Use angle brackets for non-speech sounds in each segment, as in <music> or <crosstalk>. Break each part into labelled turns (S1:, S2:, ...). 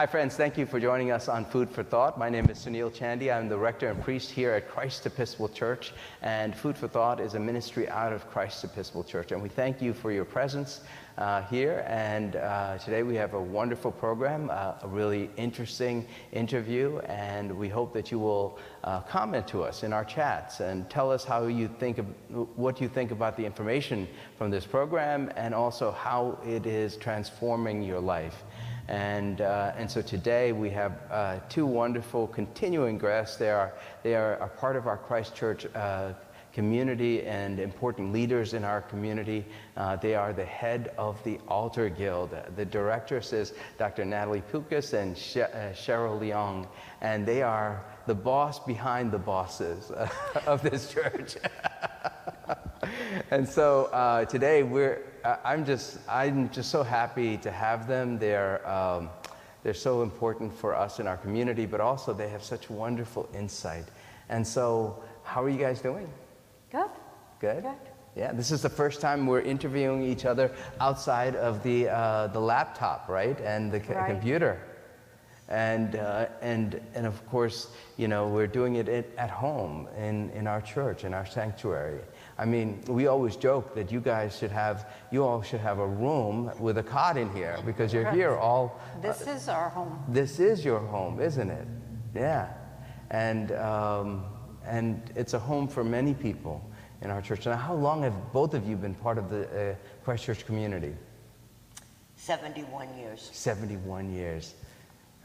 S1: Hi, friends. Thank you for joining us on Food for Thought. My name is Sunil Chandy. I'm the rector and priest here at Christ Episcopal Church. And Food for Thought is a ministry out of Christ Episcopal Church. And we thank you for your presence uh, here. And uh, today we have a wonderful program, uh, a really interesting interview. And we hope that you will uh, comment to us in our chats and tell us how you think of what you think about the information from this program and also how it is transforming your life. And, uh, and so today we have uh, two wonderful continuing guests. They are, they are a part of our Christ Church uh, community and important leaders in our community. Uh, they are the head of the Altar Guild. The directress is Dr. Natalie Pukas and Sh- uh, Cheryl Leong, and they are the boss behind the bosses <laughs> of this church. <laughs> <laughs> and so uh, today we're I'm just I'm just so happy to have them. They're um, they're so important for us in our community, but also they have such wonderful insight. And so, how are you guys doing?
S2: Good.
S1: Good.
S2: Good.
S1: Yeah, this is the first time we're interviewing each other outside of the uh, the laptop, right, and the c-
S2: Right.
S1: computer. And, uh, and, and of course, you know, we're doing it at, at home in, in our church, in our sanctuary. I mean, we always joke that you guys should have, you all should have a room with a cot in here because you're here all,
S2: This is our home.
S1: this is your home, isn't it? Yeah. And, um, and it's a home for many people in our church. Now, how long have both of you been part of the uh, Christ Church community?
S3: 71 years.
S1: 71 years.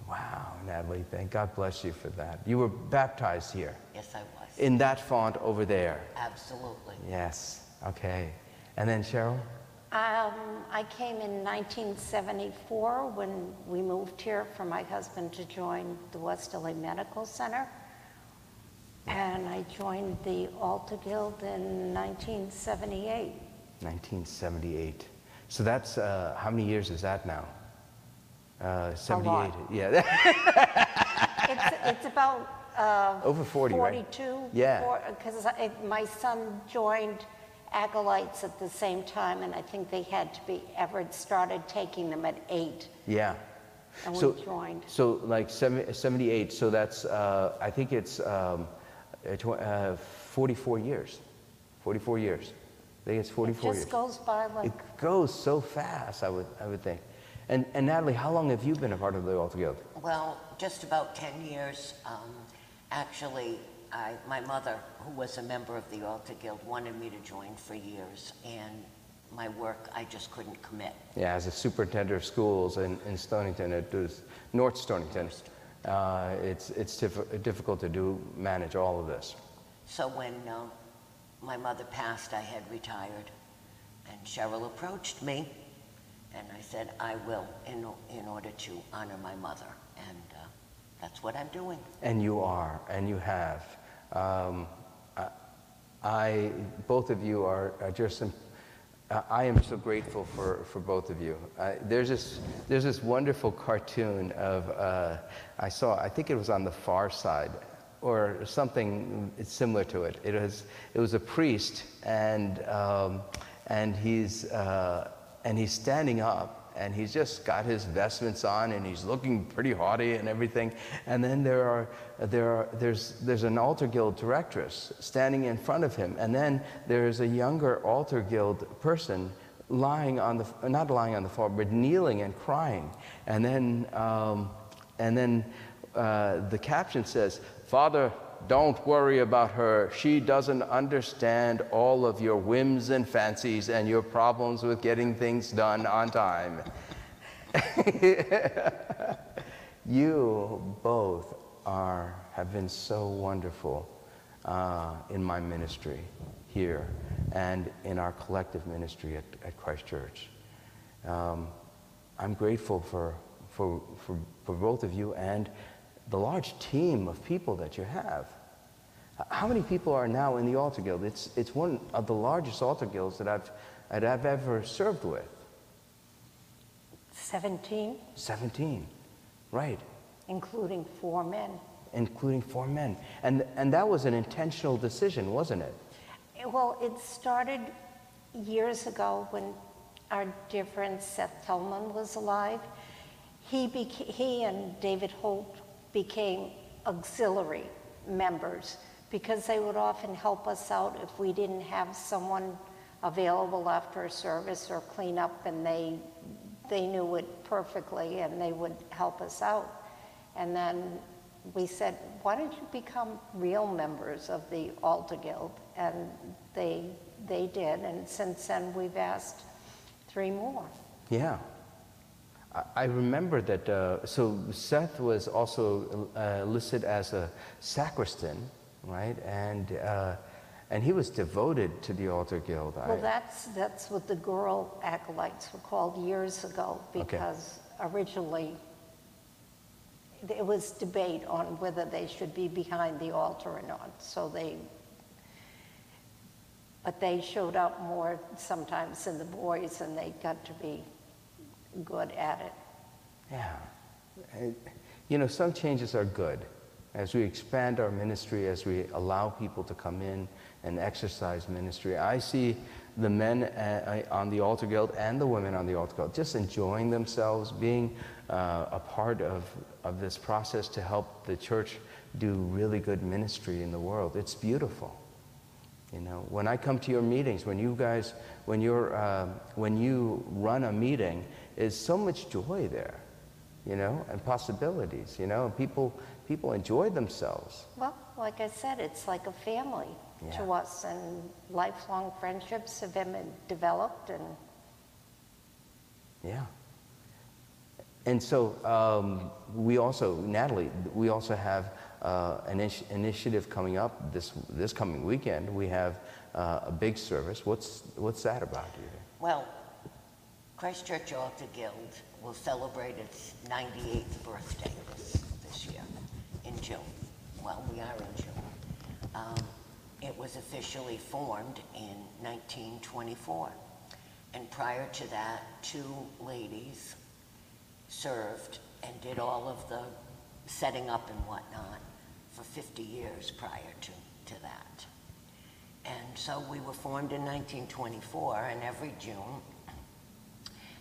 S1: Wow, Natalie, thank God bless you for that. You were baptized here
S3: Yes, I was.
S1: In that font over there.
S3: Absolutely.
S1: Yes, okay. And then Cheryl?
S2: Um, I came in 1974 when we moved here for my husband to join the Westerly Medical Center. And I joined the Altar Guild in 1978.
S1: 1978. So that's, uh, how many years is that now? Uh, 78.
S2: lot.
S1: Yeah, <laughs>
S2: It's, it's about uh,
S1: over 40, right?
S2: 42.
S1: Yeah.
S2: Because my son joined Acolytes at the same time, and I think they had to be, Everett started taking them at eight,
S1: Yeah.
S2: and
S1: So-
S2: we joined.
S1: So like seven- 78, so that's, uh, I think it's um, uh, uh, 44 years. 44 years. I think it's 44
S2: It
S1: years.
S2: just goes by like,
S1: It goes so fast, I would, I would think. And, and Natalie, how long have you been a part of the Altar Guild?
S3: Well, just about 10 years. Um, actually, I, my mother, who was a member of the Altar Guild, wanted me to join for years, and my work, I just couldn't commit.
S1: Yeah, as a superintendent of schools in, in Stonington, it was North Stonington. Uh, it's it's diff- difficult to do manage all of this.
S3: So when uh, my mother passed, I had retired, and Cheryl approached me, and I said, I will, in, in order to honor my mother. That's what I'm doing.
S1: And you are, and you have. Um, I, I, both of you are, are just. I am so grateful for, for both of you. There's this there's this wonderful cartoon of uh, I saw. I think it was on the Far Side, or something similar to it. It was it was a priest, and um, and he's uh, and he's standing up and he's just got his vestments on and he's looking pretty haughty and everything. And then there are, there are, there's, there's an altar guild directress standing in front of him. And then there's a younger altar guild person lying on the, not lying on the floor, but kneeling and crying. And then, um, and then uh, the caption says, Father, don't worry about her. She doesn't understand all of your whims and fancies and your problems with getting things done on time. <laughs> you both are, have been so wonderful uh, in my ministry here and in our collective ministry at, at Christ Church. Um, I'm grateful for, for, for, for both of you and the large team of people that you have. How many people are now in the Altar Guild? It's, it's one of the largest altar guilds that I've, that I've ever served with.
S2: 17,
S1: 17, right,
S2: including four men.
S1: including four men. And, and that was an intentional decision, wasn't it?
S2: Well, it started years ago when our dear friend Seth Tillman was alive. he, he and David Holt became auxiliary members because they would often help us out if we didn't have someone available after a service or clean up and they, they knew it perfectly and they would help us out. And then we said, why don't you become real members of the Altar Guild? And they, they did, and since then we've asked three more.
S1: Yeah. I- I remember that, uh, so Seth was also uh, listed as a sacristan, right? And, uh, and he was devoted to the Altar Guild. I-
S2: Well, that's, that's what the girl acolytes were called years ago,
S1: Okay.
S2: because originally it was debate on whether they should be behind the altar or not, so they, but they showed up more sometimes than the boys, and they got to be good at it.
S1: Yeah. You know, some changes are good. As we expand our ministry, as we allow people to come in and exercise ministry, I see the men uh, on the Altar Guild and the women on the Altar Guild just enjoying themselves, being uh, a part of, of this process to help the church do really good ministry in the world. It's beautiful. You know, when I come to your meetings, when you guys, when you're, uh, when you run a meeting, is so much joy there, you know, and possibilities. You know, and people, people enjoy themselves.
S2: Well, like I said, it's like a family to us, and lifelong friendships have been developed, and
S1: Yeah. And so um, we also, Natalie, we also have uh, an initi- initiative coming up this this coming weekend. We have uh, a big service. What's what's that about? Do you think?
S3: Well, Christ Church Altar Guild will celebrate its 98th birthday this, this year June. Well, we are in June. Um, it was officially formed in 1924. And prior to that, two ladies served and did all of the setting up and whatnot for 50 years prior to, to that. And so we were formed in 1924, and every June,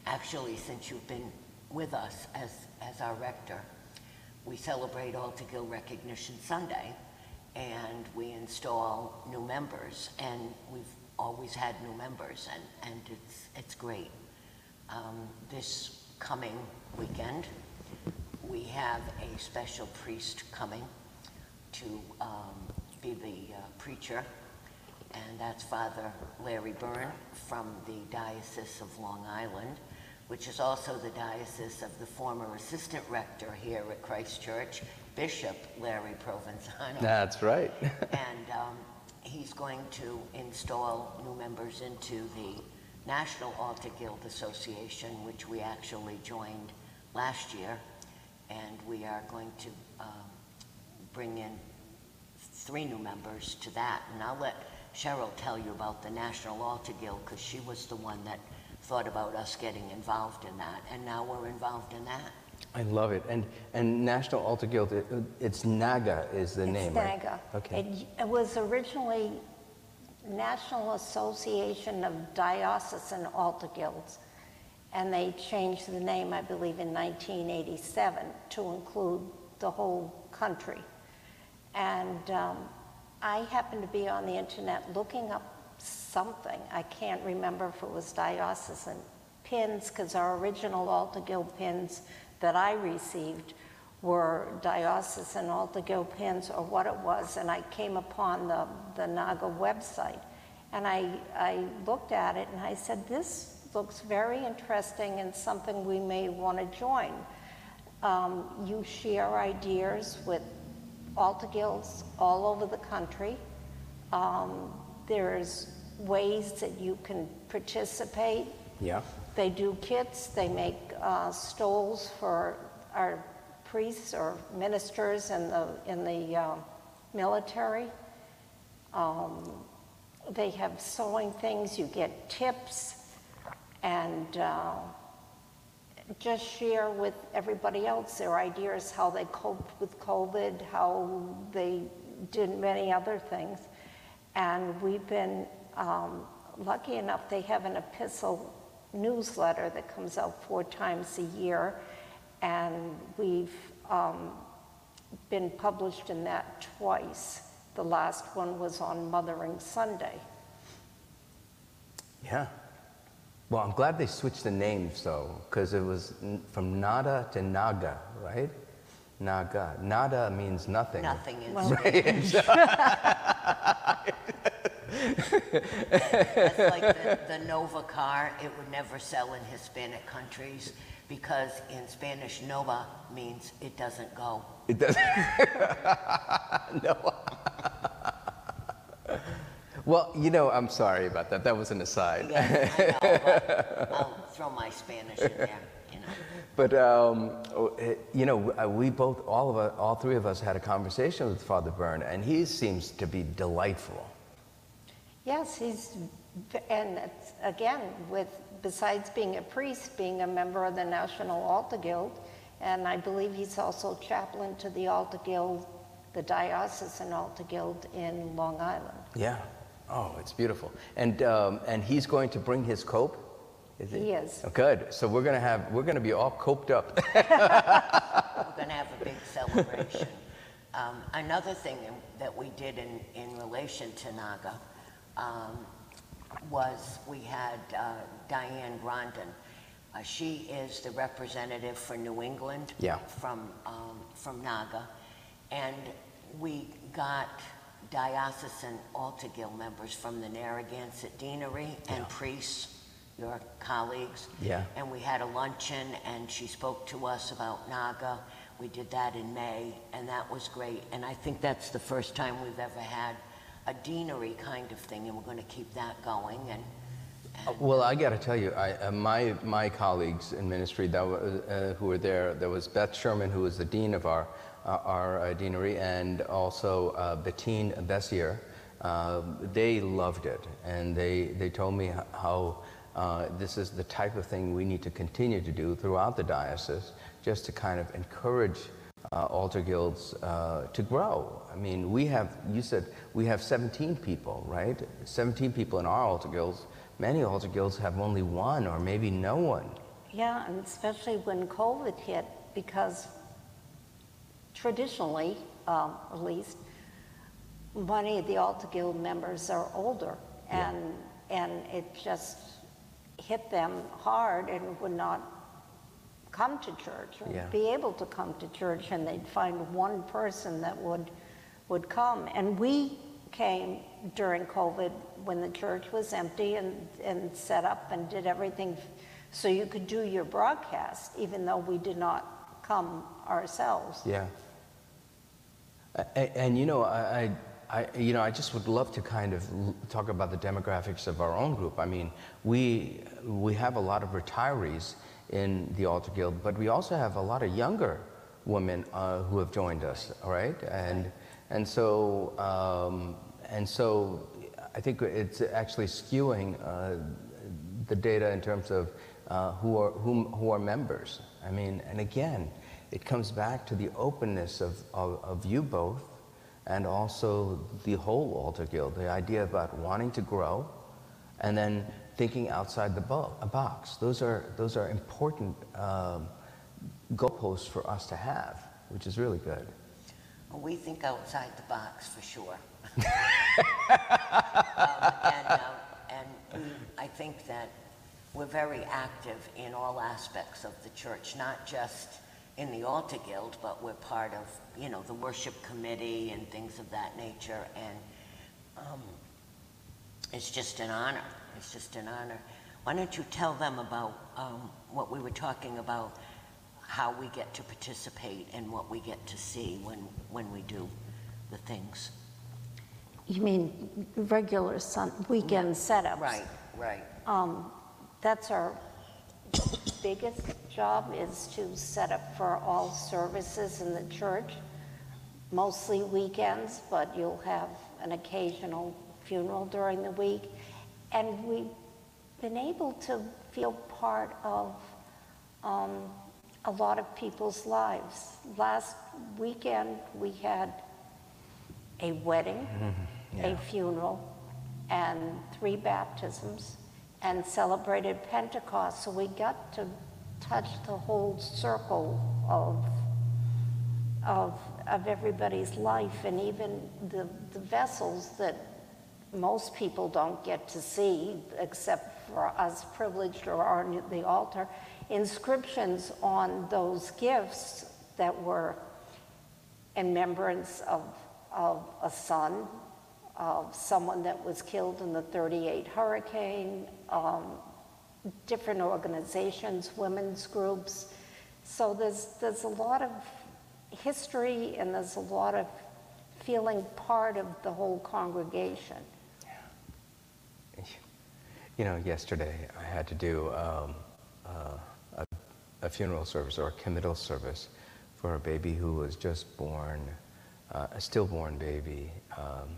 S3: actually, since you've been with us as, as our rector, we celebrate Altar Guild Recognition Sunday, and we install new members, and we've always had new members, and, and it's, it's great. Um, this coming weekend, we have a special priest coming to um, be the uh, preacher, and that's Father Larry Byrne from the Diocese of Long Island, which is also the diocese of the former assistant rector here at Christ Church, Bishop Larry Provenzano.
S1: That's right. <laughs>
S3: And um, he's going to install new members into the National Altar Guild Association, which we actually joined last year. And we are going to um, bring in three new members to that. And I'll let Cheryl tell you about the National Altar Guild, because she was the one that thought about us getting involved in that. And now we're involved in that.
S1: I love it. And and National Altar Guild, it, it's NAGA is the
S2: it's
S1: name, right?
S2: NAGA.
S1: Okay.
S2: It, it was originally National Association of Diocesan Altar Guilds, and they changed the name, I believe, in 1987 to include the whole country. And um, I happened to be on the internet looking up something. I can't remember if it was diocesan pins, because our original Altar Guild pins that I received were diocesan Altar Guild pins or what it was, and I came upon the, the NAGA website. And I, I looked at it and I said, this looks very interesting and something we may want to join. Um, you share ideas with Altar Guilds all over the country. Um, there's ways that you can participate.
S1: Yeah.
S2: They do kits, they make uh, stoles for our priests or ministers in the, in the uh, military. Um, they have sewing things, you get tips, and uh, just share with everybody else their ideas, how they coped with COVID, how they did many other things. And we've been um, lucky enough, they have an epistle newsletter that comes out four times a year. And we've um, been published in that twice. The last one was on Mothering Sunday.
S1: Yeah. Well, I'm glad they switched the names though, because it was n- from nada to naga, right? Naga. Nada means nothing.
S3: Nothing in
S2: Well-
S3: Spanish. <laughs> <laughs> That's like the, <laughs> the Nova car. It would never sell in Hispanic countries because in Spanish, Nova means it doesn't go.
S1: It doesn't. <laughs> no. well, you know, I'm sorry about that. That was an aside.
S3: Yes, I know, but <laughs> I'll throw my Spanish in there, you know.
S1: But um, oh, eh, you know, uh, we both, all of us, all three of us, had a conversation with Father Byrne, and he seems to be delightful.
S2: Yes, he's, and again, with, besides being a priest, being a member of the National Altar Guild, and I believe he's also chaplain to the Altar Guild, the Diocesan Altar Guild in Long Island.
S1: Yeah. Oh, it's beautiful. And um, and he's going to bring his cope. Is
S2: He is.
S1: Oh, good. So we're gonna have we're gonna be all coped up. <laughs>
S3: We're going to have a big celebration. Um, another thing that we did in, in relation to Naga um, was we had uh, Diane Grondin. Uh, she is the representative for New England
S1: Yeah.
S3: from, um, from Naga. And we got diocesan Altar Guild members from the Narragansett Deanery and priests, your colleagues.
S1: Yeah.
S3: And we had a luncheon, and she spoke to us about Naga. We did that in May, and that was great. And I think that's the first time we've ever had a deanery kind of thing, and we're going to keep that going. And,
S1: Uh, well, I got to tell you, I, uh, my my colleagues in ministry that was, uh, who were there, there was Beth Sherman, who was the dean of our uh, our uh, deanery, and also uh, Bettine Bessier. Uh, they loved it, and they they told me how. Uh, this is the type of thing we need to continue to do throughout the diocese, just to kind of encourage uh, altar guilds uh, to grow. I mean, we have, you said, we have 17 people, right? 17 people in our altar guilds. Many altar guilds have only one or maybe no one.
S2: Yeah, and especially when COVID hit, because traditionally, um, at least, many of the altar Guild members are older,
S1: Yeah.
S2: and and it just hit them hard and would not come to church or
S1: Yeah.
S2: be able to come to church, and they'd find one person that would would come. And we came during COVID when the church was empty and, and set up and did everything so you could do your broadcast, even though we did not come ourselves.
S1: Yeah. A- a- And, you know, I, I, I, you know, I just would love to kind of talk about the demographics of our own group. I mean, we, we have a lot of retirees in the Altar Guild, but we also have a lot of younger women uh, who have joined us, all right? And, and so, um, and so I think it's actually skewing uh, the data in terms of uh, who, are, whom, who are members. I mean, and again, it comes back to the openness of, of, of you both and also the whole Altar Guild, the idea about wanting to grow and then thinking outside the bo- a box. Those are, those are important um, goalposts for us to have, which is really good.
S3: We think outside the box for sure. <laughs> um, and, um, and we, I think that we're very active in all aspects of the church, not just in the altar guild, but we're part of, you know, the worship committee and things of that nature. And um, it's just an honor. It's just an honor. Why don't you tell them about um, what we were talking about, how we get to participate and what we get to see when, when we do the things?
S2: You mean regular sun, weekend setups?
S3: Right, right.
S2: Um, that's our biggest job is to set up for all services in the church, mostly weekends, but you'll have an occasional funeral during the week. And we've been able to feel part of um, a lot of people's lives. Last weekend, we had a wedding, a funeral, and three baptisms, and celebrated Pentecost. So we got to touch the whole circle of, of, of everybody's life and even the, the vessels that most people don't get to see except for us privileged or on the altar. Inscriptions on those gifts that were in remembrance of, of a son, of someone that was killed in the 38 hurricane, um, different organizations, women's groups. So there's, there's a lot of history and there's a lot of feeling part of the whole congregation.
S1: You know, yesterday I had to do um, uh, a, a funeral service or a committal service for a baby who was just born, uh, a stillborn baby. Um,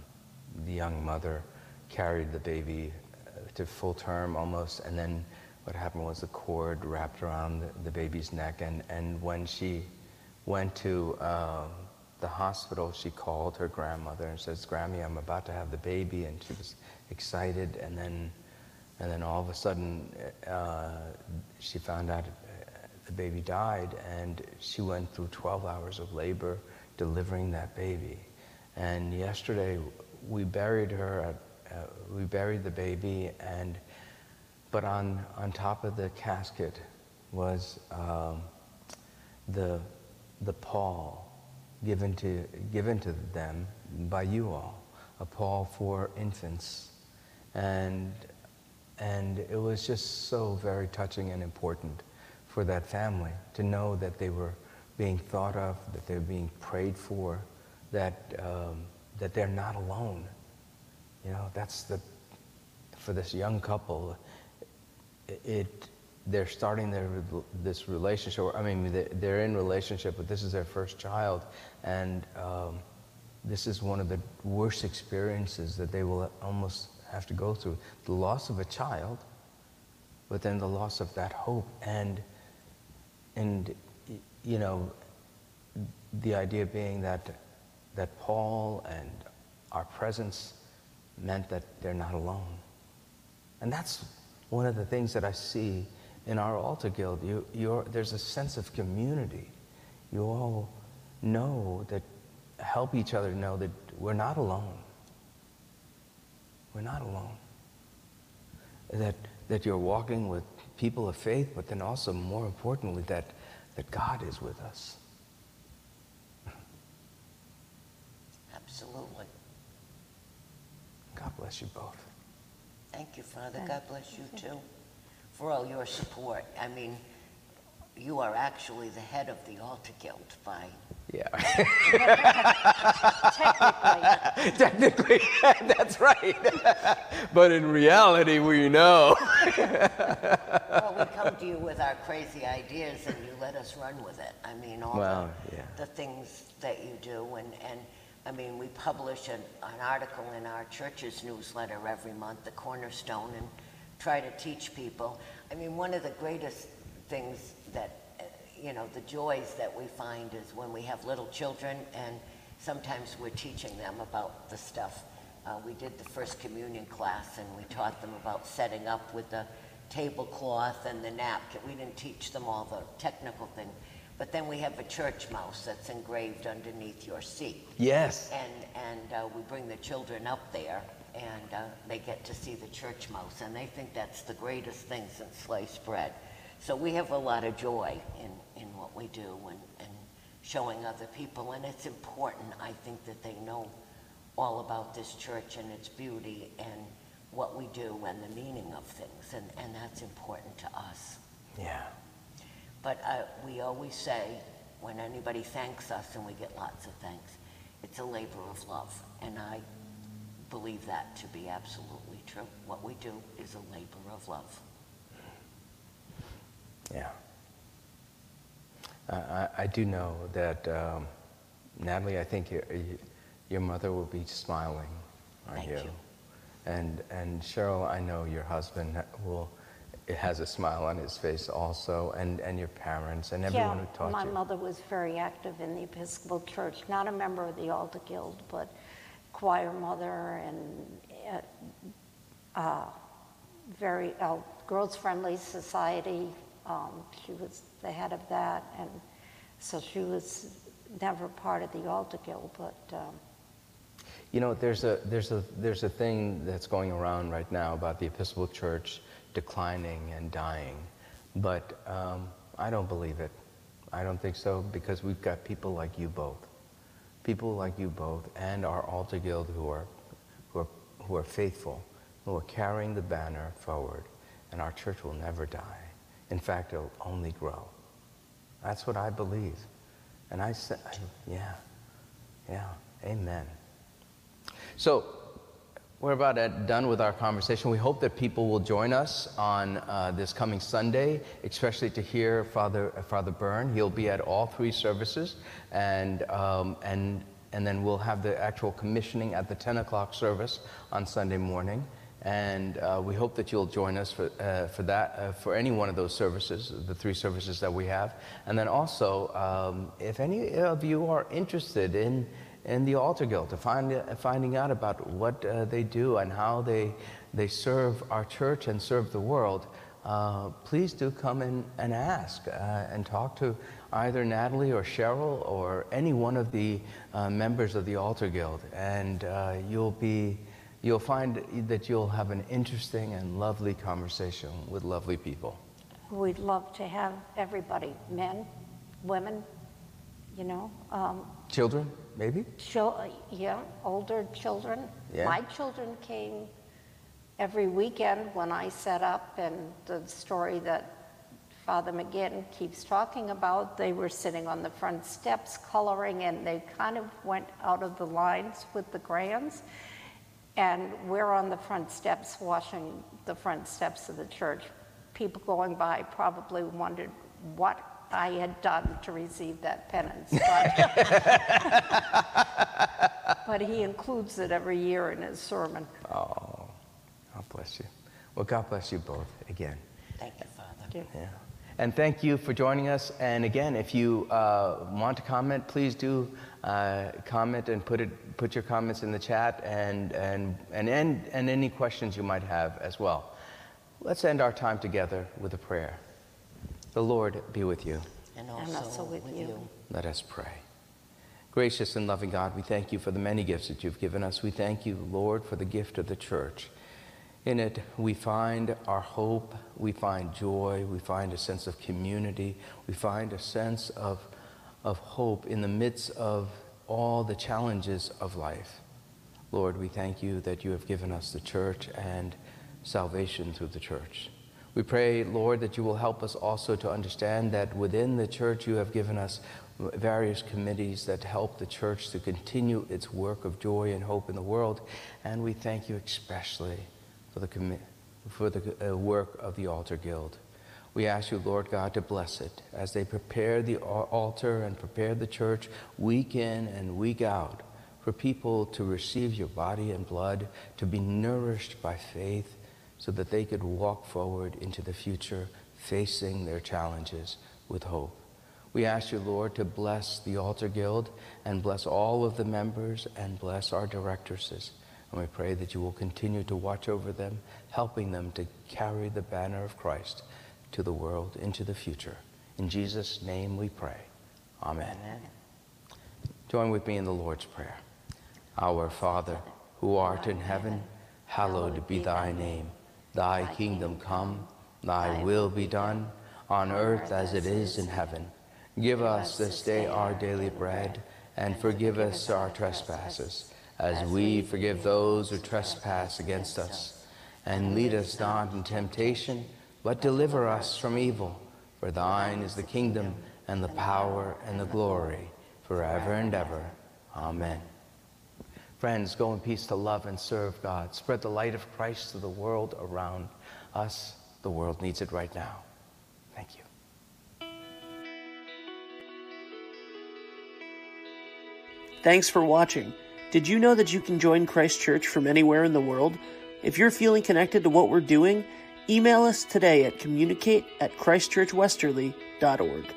S1: the young mother carried the baby uh, to full term almost, and then what happened was the cord wrapped around the, the baby's neck, and, and when she went to um, the hospital, she called her grandmother and says, Grammy, I'm about to have the baby, and she was excited, and then and then all of a sudden, uh, she found out uh, the baby died, and she went through 12 hours of labor delivering that baby. And yesterday, we buried her. At, uh, we buried the baby, and but on on top of the casket was um, the the pall given to given to them by you all, a pall for infants, and and it was just so very touching and important for that family to know that they were being thought of, that they're being prayed for, that, um, that they're not alone. You know, that's the, for this young couple, it, they're starting their, this relationship. I mean, they're in relationship, but this is their first child. And um, this is one of the worst experiences that they will almost have to go through the loss of a child, but then the loss of that hope and and you know the idea being that that pall and our presence meant that they're not alone. And that's one of the things that I see in our altar guild. You you, there's a sense of community. You all know that, help each other know that we're not alone. We're not alone. That, that you're walking with people of faith, but then also, more importantly, that, that God is with us.
S3: Absolutely.
S1: God bless you both.
S3: Thank you, Father. God bless you too for all your support. I mean, you are actually the head of the altar guild by
S1: yeah. <laughs>
S2: Technically,
S1: Technically, <laughs> that's right. but in reality, we know.
S3: well, we come to you with our crazy ideas and you let us run with it. I mean, all
S1: Well,
S3: the,
S1: yeah.
S3: the things that you do. And, and I mean, we publish an, an article in our church's newsletter every month, The Cornerstone, and try to teach people. I mean, one of the greatest things that you know, the joys that we find is when we have little children and sometimes we're teaching them about the stuff. Uh, we did the first communion class and we taught them about setting up with the tablecloth and the napkin. We didn't teach them all the technical thing. But then we have a church mouse that's engraved underneath your seat.
S1: Yes.
S3: And, and uh, we bring the children up there and uh, they get to see the church mouse and they think that's the greatest thing since sliced bread. So we have a lot of joy in, we do and, and showing other people. And it's important, I think, that they know all about this church and its beauty and what we do and the meaning of things. And, and that's important to us.
S1: Yeah.
S3: But uh, we always say, when anybody thanks us, and we get lots of thanks, it's a labor of love. And I believe that to be absolutely true. What we do is a labor of love.
S1: Yeah. I, I do know that, um, Natalie, I think your, your mother will be smiling on
S3: Thank
S1: you.
S3: you.
S1: And, and Cheryl, I know your husband will, it has a smile on his face also, and, and your parents and everyone
S2: yeah,
S1: who taught
S2: my
S1: you.
S2: My mother was very active in the Episcopal Church, not a member of the Altar Guild, but choir mother and uh, uh, very uh, girls friendly society Um, she was the head of that, and so she was never part of the altar guild, but um,
S1: You know, there's a, there's, a, there's a thing that's going around right now about the Episcopal Church declining and dying, but um, I don't believe it. I don't think so because we've got people like you both, people like you both, and our altar guild who are, who are, who are faithful, who are carrying the banner forward, and our church will never die. In fact, it'll only grow. That's what I believe. And I said, yeah, yeah, amen. So we're about at, done with our conversation. We hope that people will join us on uh, this coming Sunday, especially to hear Father uh, Father Byrne. He'll be at all three services, and um, and and then we'll have the actual commissioning at the 10 o'clock service on Sunday morning. And uh, we hope that you'll join us for, uh, for that, uh, for any one of those services, the three services that we have. And then also, um, if any of you are interested in, in the Altar Guild, to find, finding out about what uh, they do and how they, they serve our church and serve the world, uh, please do come in and ask uh, and talk to either Natalie or Cheryl or any one of the members of the Altar Guild. And you'll be you'll find that you'll have an interesting and lovely conversation with lovely people.
S2: We'd love to have everybody men, women, you know. Um,
S1: children, maybe?
S2: Chil- yeah, older children. Yeah. My children came every weekend when I set up, and the story that Father McGinn keeps talking about, they were sitting on the front steps coloring, and they kind of went out of the lines with the crayons. And we're on the front steps washing the front steps of the church. People going by probably wondered what I had done to receive that penance. <laughs> But, but he includes it every year in his sermon.
S1: Oh, God bless you. Well, God bless you both again.
S3: Thank you, Father.
S1: Yeah. And thank you for joining us. And again, if you uh, want to comment, please do uh, comment and put, it, put your comments in the chat and, and, and, and, and any questions you might have as well. Let's end our time together with a prayer. The Lord be with you.
S3: And also, and also with, with you. you.
S1: Let us pray. Gracious and loving God, we thank you for the many gifts that you've given us. We thank you, Lord, for the gift of the church. In it, we find our hope, we find joy, we find a sense of community, we find a sense of, of hope in the midst of all the challenges of life. Lord, we thank you that you have given us the church and salvation through the church. We pray, Lord, that you will help us also to understand that within the church you have given us various committees that help the church to continue its work of joy and hope in the world. And we thank you especially for the, for the uh, work of the Altar Guild. We ask you, Lord God, to bless it as they prepare the altar and prepare the church week in and week out for people to receive your body and blood, to be nourished by faith, so that they could walk forward into the future facing their challenges with hope. We ask you, Lord, to bless the Altar Guild and bless all of the members and bless our directresses. and we pray that you will continue to watch over them, helping them to carry the banner of Christ to the world into the future. In Jesus' name we pray. Amen. Amen. Join with me in the Lord's Prayer. Our Father, who art in heaven, hallowed be thy name. Thy kingdom come, thy will be done, on earth as it is in heaven. Give us this day our daily bread, and forgive us our trespasses as we forgive those who trespass against us. And lead us not in temptation, but deliver us from evil. For thine is the kingdom, and the power, and the glory, forever and ever. Amen. Friends, go in peace to love and serve God. Spread the light of Christ to the world around us. The world needs it right now. Thank you.
S4: Thanks for watching. Did you know that you can join Christ Church from anywhere in the world? If you're feeling connected to what we're doing, email us today at communicate at christchurchwesterly.org.